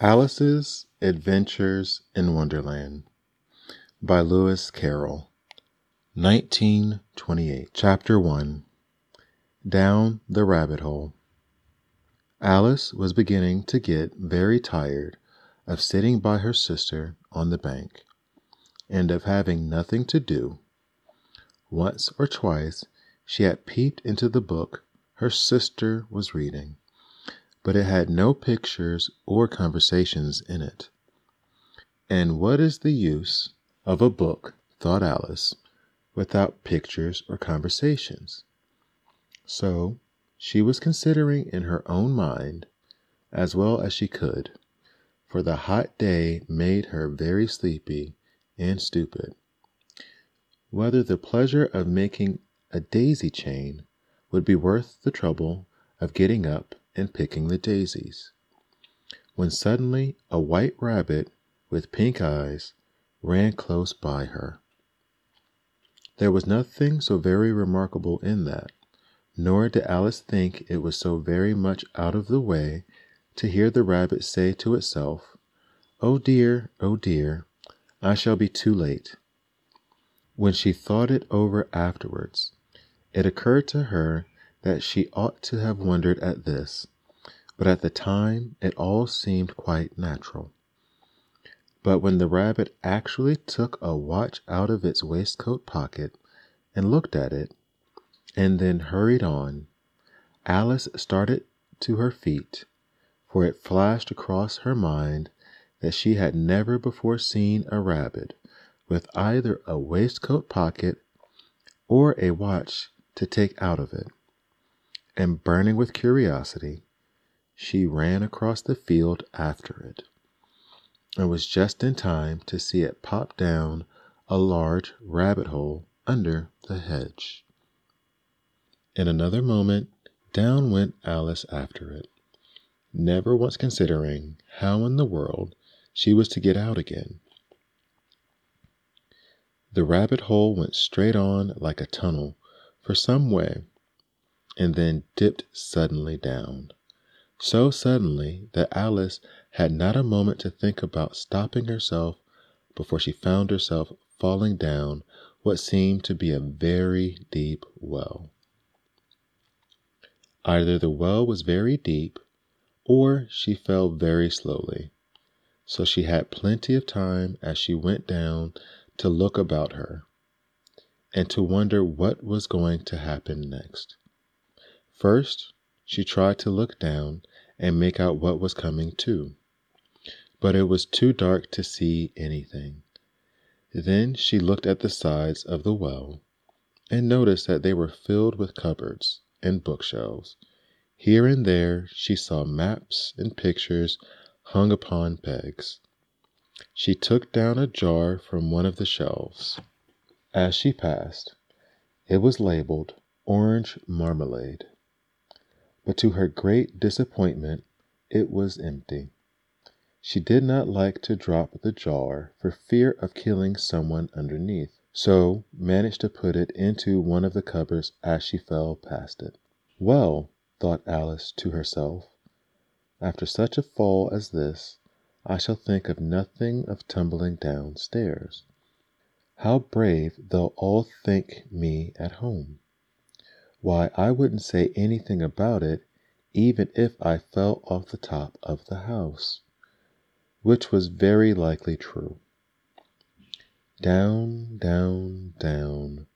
Alice's Adventures in Wonderland by Lewis Carroll 1928 Chapter 1 Down the Rabbit Hole Alice was beginning to get very tired of sitting by her sister on the bank and of having nothing to do. Once or twice she had peeped into the book her sister was reading but it had no pictures or conversations in it. And what is the use of a book, thought Alice, without pictures or conversations? So she was considering in her own mind, as well as she could, for the hot day made her very sleepy and stupid, whether the pleasure of making a daisy chain would be worth the trouble of getting up and picking the daisies, when suddenly a white rabbit with pink eyes ran close by her. There was nothing so very remarkable in that, nor did Alice think it was so very much out of the way to hear the rabbit say to itself, Oh dear, oh dear, I shall be too late. When she thought it over afterwards, it occurred to her that she ought to have wondered at this, but at the time it all seemed quite natural. But when the rabbit actually took a watch out of its waistcoat pocket and looked at it, and then hurried on, Alice started to her feet, for it flashed across her mind that she had never before seen a rabbit with either a waistcoat pocket or a watch to take out of it and burning with curiosity, she ran across the field after it, and was just in time to see it pop down a large rabbit hole under the hedge. In another moment, down went Alice after it, never once considering how in the world she was to get out again. The rabbit hole went straight on like a tunnel for some way and then dipped suddenly down. So suddenly that Alice had not a moment to think about stopping herself before she found herself falling down what seemed to be a very deep well. Either the well was very deep or she fell very slowly, so she had plenty of time as she went down to look about her and to wonder what was going to happen next. First, she tried to look down and make out what was coming too, but it was too dark to see anything. Then she looked at the sides of the well and noticed that they were filled with cupboards and bookshelves. Here and there she saw maps and pictures hung upon pegs. She took down a jar from one of the shelves. As she passed, it was labeled Orange Marmalade but to her great disappointment it was empty. She did not like to drop the jar for fear of killing someone underneath, so managed to put it into one of the cupboards as she fell past it. Well, thought Alice to herself, after such a fall as this, I shall think of nothing of tumbling downstairs. How brave they'll all think me at home. Why, I wouldn't say anything about it even if I fell off the top of the house, which was very likely true. Down, down, down.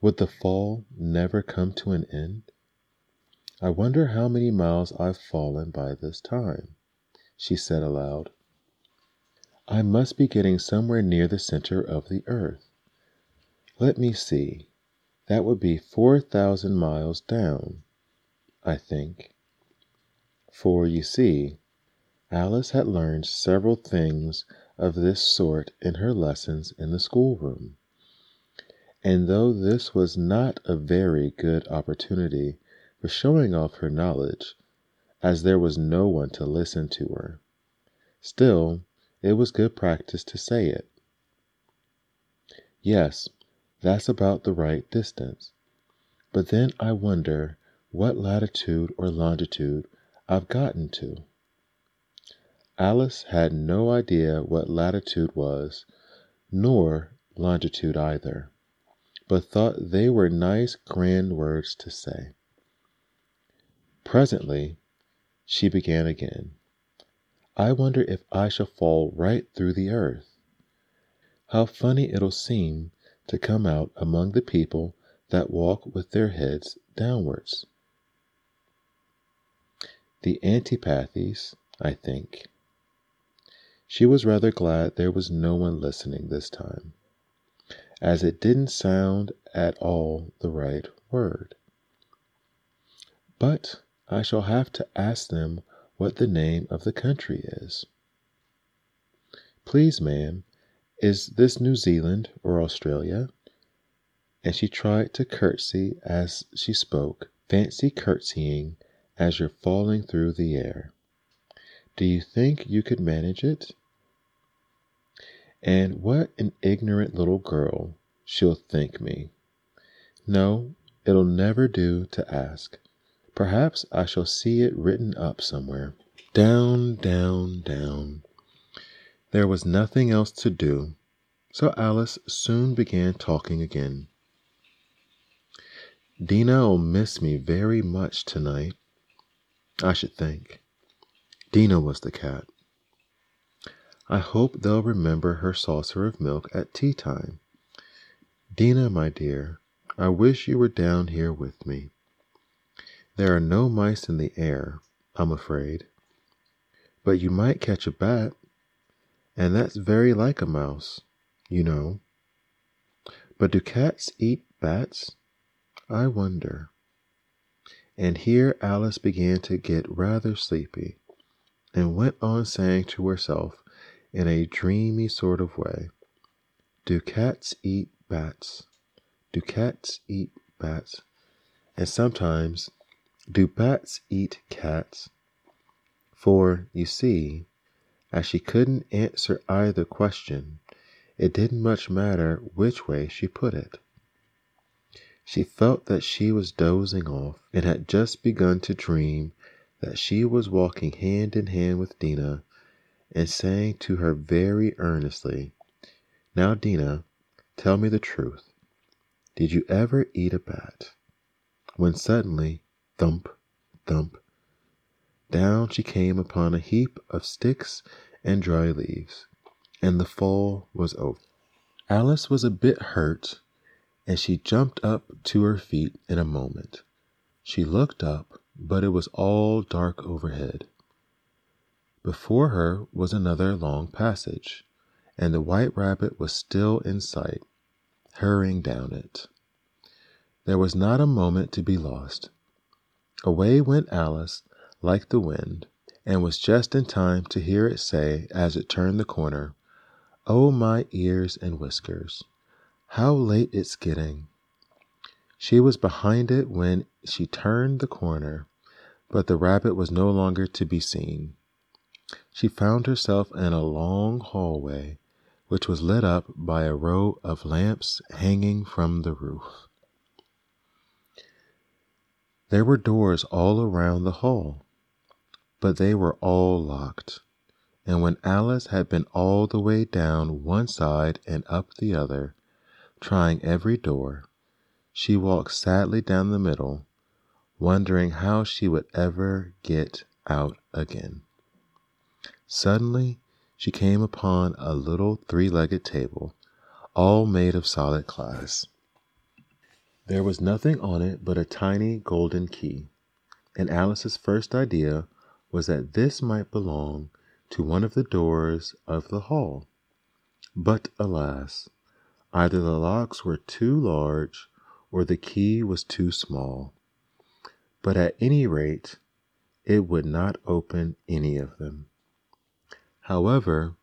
Would the fall never come to an end? I wonder how many miles I've fallen by this time, she said aloud. I must be getting somewhere near the center of the earth. Let me see. That would be 4,000 miles down, I think. For, you see, Alice had learned several things of this sort in her lessons in the schoolroom. And though this was not a very good opportunity for showing off her knowledge, as there was no one to listen to her, still it was good practice to say it. Yes, that's about the right distance. But then I wonder what latitude or longitude I've gotten to. Alice had no idea what latitude was, nor longitude either, but thought they were nice, grand words to say. Presently she began again. I wonder if I shall fall right through the earth. How funny it'll seem to come out among the people that walk with their heads downwards. The antipathies, I think. She was rather glad there was no one listening this time, as it didn't sound at all the right word. But I shall have to ask them what the name of the country is. Please, ma'am, is this New Zealand or Australia? And she tried to curtsy as she spoke. Fancy curtsying as you're falling through the air. Do you think you could manage it? And what an ignorant little girl she'll think me. No, it'll never do to ask. Perhaps I shall see it written up somewhere. Down, down, down. There was nothing else to do, so Alice soon began talking again. Dinah'll miss me very much tonight, I should think. Dinah was the cat. I hope they'll remember her saucer of milk at tea time. Dinah, my dear, I wish you were down here with me. There are no mice in the air, I'm afraid. But you might catch a bat, and that's very like a mouse, you know. But do cats eat bats? I wonder. And here Alice began to get rather sleepy, and went on saying to herself in a dreamy sort of way. Do cats eat bats? Do cats eat bats? And sometimes, do bats eat cats? For, you see, as she couldn't answer either question, it didn't much matter which way she put it. She felt that she was dozing off and had just begun to dream that she was walking hand in hand with Dinah and saying to her very earnestly, Now, Dinah, tell me the truth. Did you ever eat a bat? When suddenly, thump, thump, down she came upon a heap of sticks and dry leaves, and the fall was over. Alice was a bit hurt, and she jumped up to her feet in a moment. She looked up, but it was all dark overhead. Before her was another long passage, and the white rabbit was still in sight, hurrying down it. There was not a moment to be lost. Away went Alice like the wind, and was just in time to hear it say as it turned the corner, Oh, my ears and whiskers, how late it's getting. She was behind it when she turned the corner, but the rabbit was no longer to be seen she found herself in a long hallway which was lit up by a row of lamps hanging from the roof. There were doors all around the hall, but they were all locked. And when Alice had been all the way down one side and up the other, trying every door, she walked sadly down the middle, wondering how she would ever get out again. Suddenly she came upon a little three legged table, all made of solid glass. There was nothing on it but a tiny golden key, and Alice's first idea was that this might belong to one of the doors of the hall. But alas, either the locks were too large or the key was too small. But at any rate, it would not open any of them. However,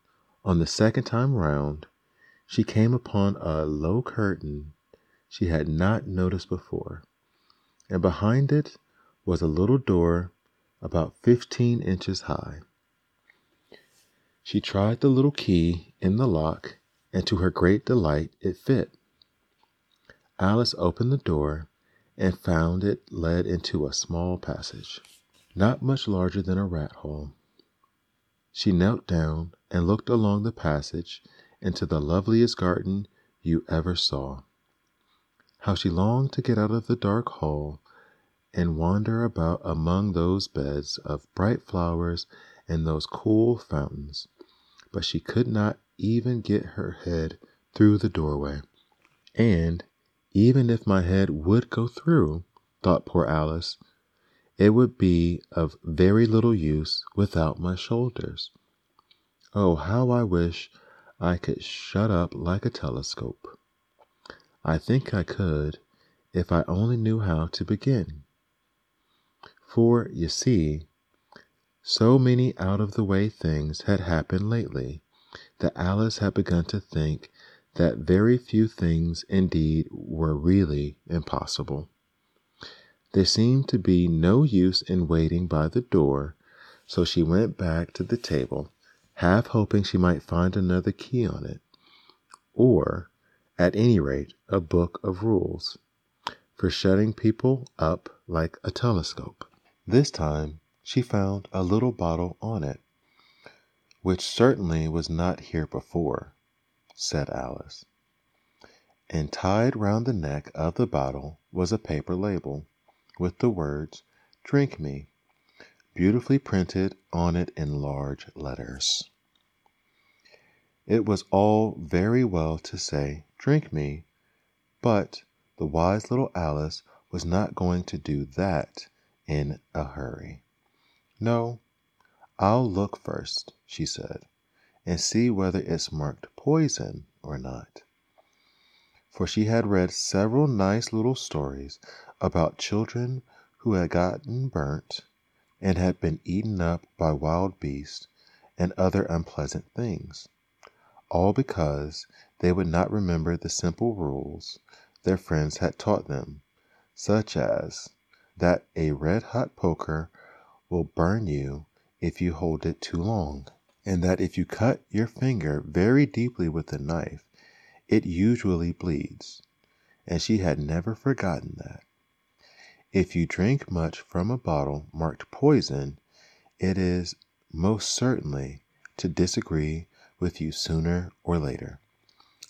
on the second time round, she came upon a low curtain she had not noticed before, and behind it was a little door about fifteen inches high. She tried the little key in the lock, and to her great delight it fit. Alice opened the door and found it led into a small passage, not much larger than a rat hole. She knelt down and looked along the passage into the loveliest garden you ever saw. How she longed to get out of the dark hall and wander about among those beds of bright flowers and those cool fountains, but she could not even get her head through the doorway. And even if my head would go through, thought poor Alice, it would be of very little use without my shoulders. Oh, how I wish I could shut up like a telescope. I think I could if I only knew how to begin. For, you see, so many out of the way things had happened lately that Alice had begun to think that very few things indeed were really impossible. There seemed to be no use in waiting by the door, so she went back to the table, half hoping she might find another key on it, or, at any rate, a book of rules for shutting people up like a telescope. This time she found a little bottle on it, which certainly was not here before said Alice. And tied round the neck of the bottle was a paper label with the words, Drink me, beautifully printed on it in large letters. It was all very well to say, Drink me, but the wise little Alice was not going to do that in a hurry. No, I'll look first, she said and see whether it's marked poison or not. For she had read several nice little stories about children who had gotten burnt and had been eaten up by wild beasts and other unpleasant things, all because they would not remember the simple rules their friends had taught them, such as that a red hot poker will burn you if you hold it too long and that if you cut your finger very deeply with a knife, it usually bleeds, and she had never forgotten that. If you drink much from a bottle marked poison, it is most certainly to disagree with you sooner or later.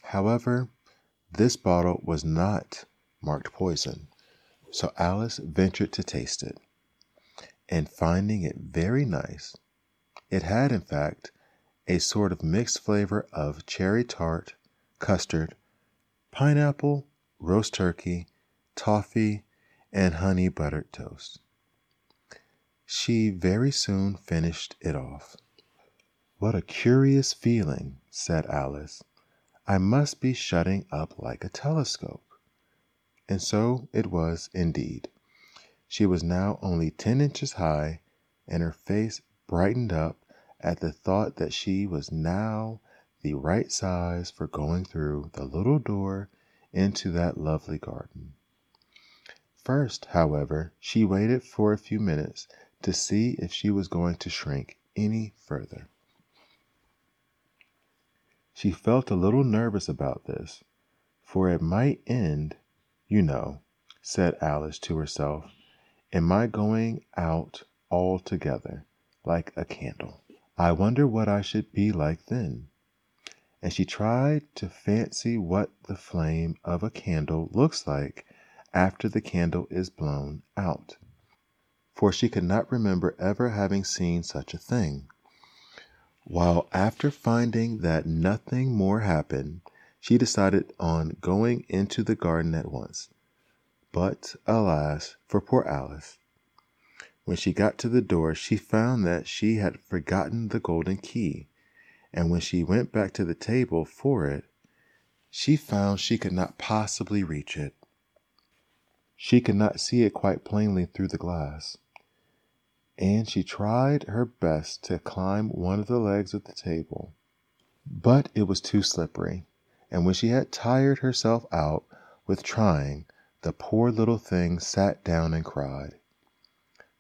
However, this bottle was not marked poison, so Alice ventured to taste it, and finding it very nice, it had, in fact, a sort of mixed flavor of cherry tart, custard, pineapple, roast turkey, toffee, and honey buttered toast. She very soon finished it off. What a curious feeling, said Alice. I must be shutting up like a telescope. And so it was indeed. She was now only ten inches high, and her face brightened up at the thought that she was now the right size for going through the little door into that lovely garden. First, however, she waited for a few minutes to see if she was going to shrink any further. She felt a little nervous about this, for it might end, you know, said Alice to herself, "am I going out altogether like a candle. I wonder what I should be like then. And she tried to fancy what the flame of a candle looks like after the candle is blown out, for she could not remember ever having seen such a thing. While after finding that nothing more happened, she decided on going into the garden at once. But, alas, for poor Alice, when she got to the door, she found that she had forgotten the golden key, and when she went back to the table for it, she found she could not possibly reach it. She could not see it quite plainly through the glass, and she tried her best to climb one of the legs of the table. But it was too slippery, and when she had tired herself out with trying, the poor little thing sat down and cried.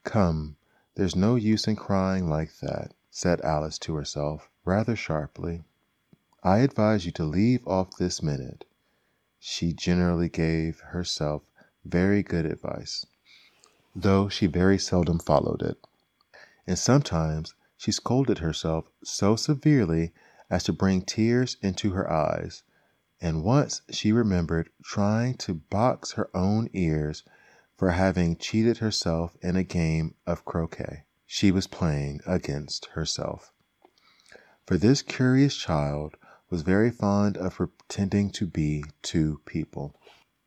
Come, there's no use in crying like that, said Alice to herself, rather sharply. I advise you to leave off this minute. She generally gave herself very good advice, though she very seldom followed it. And sometimes she scolded herself so severely as to bring tears into her eyes, and once she remembered trying to box her own ears for having cheated herself in a game of croquet she was playing against herself. For this curious child was very fond of pretending to be two people.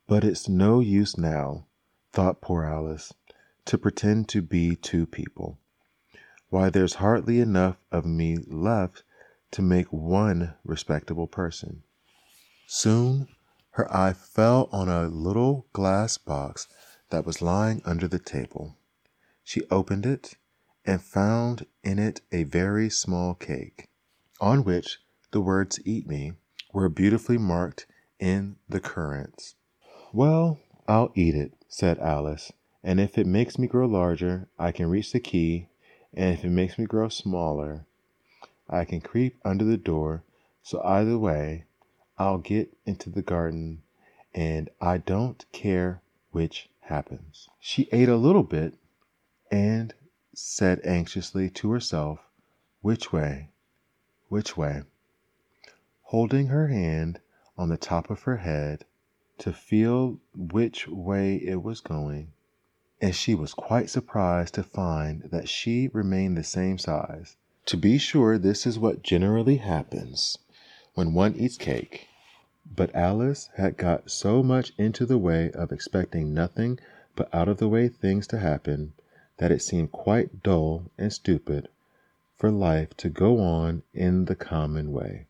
But it's no use now, thought poor Alice, to pretend to be two people. Why, there's hardly enough of me left to make one respectable person. Soon her eye fell on a little glass box that was lying under the table. She opened it and found in it a very small cake, on which the words Eat Me were beautifully marked in the currants. Well, I'll eat it, said Alice, and if it makes me grow larger, I can reach the key and if it makes me grow smaller, I can creep under the door. So either way, I'll get into the garden, and I don't care which happens. She ate a little bit and said anxiously to herself, Which way? Which way? Holding her hand on the top of her head to feel which way it was going and she was quite surprised to find that she remained the same size. To be sure, this is what generally happens when one eats cake. But Alice had got so much into the way of expecting nothing but out of the way things to happen that it seemed quite dull and stupid for life to go on in the common way.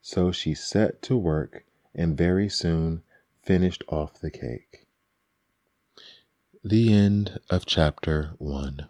So she set to work and very soon finished off the cake. The end of chapter one.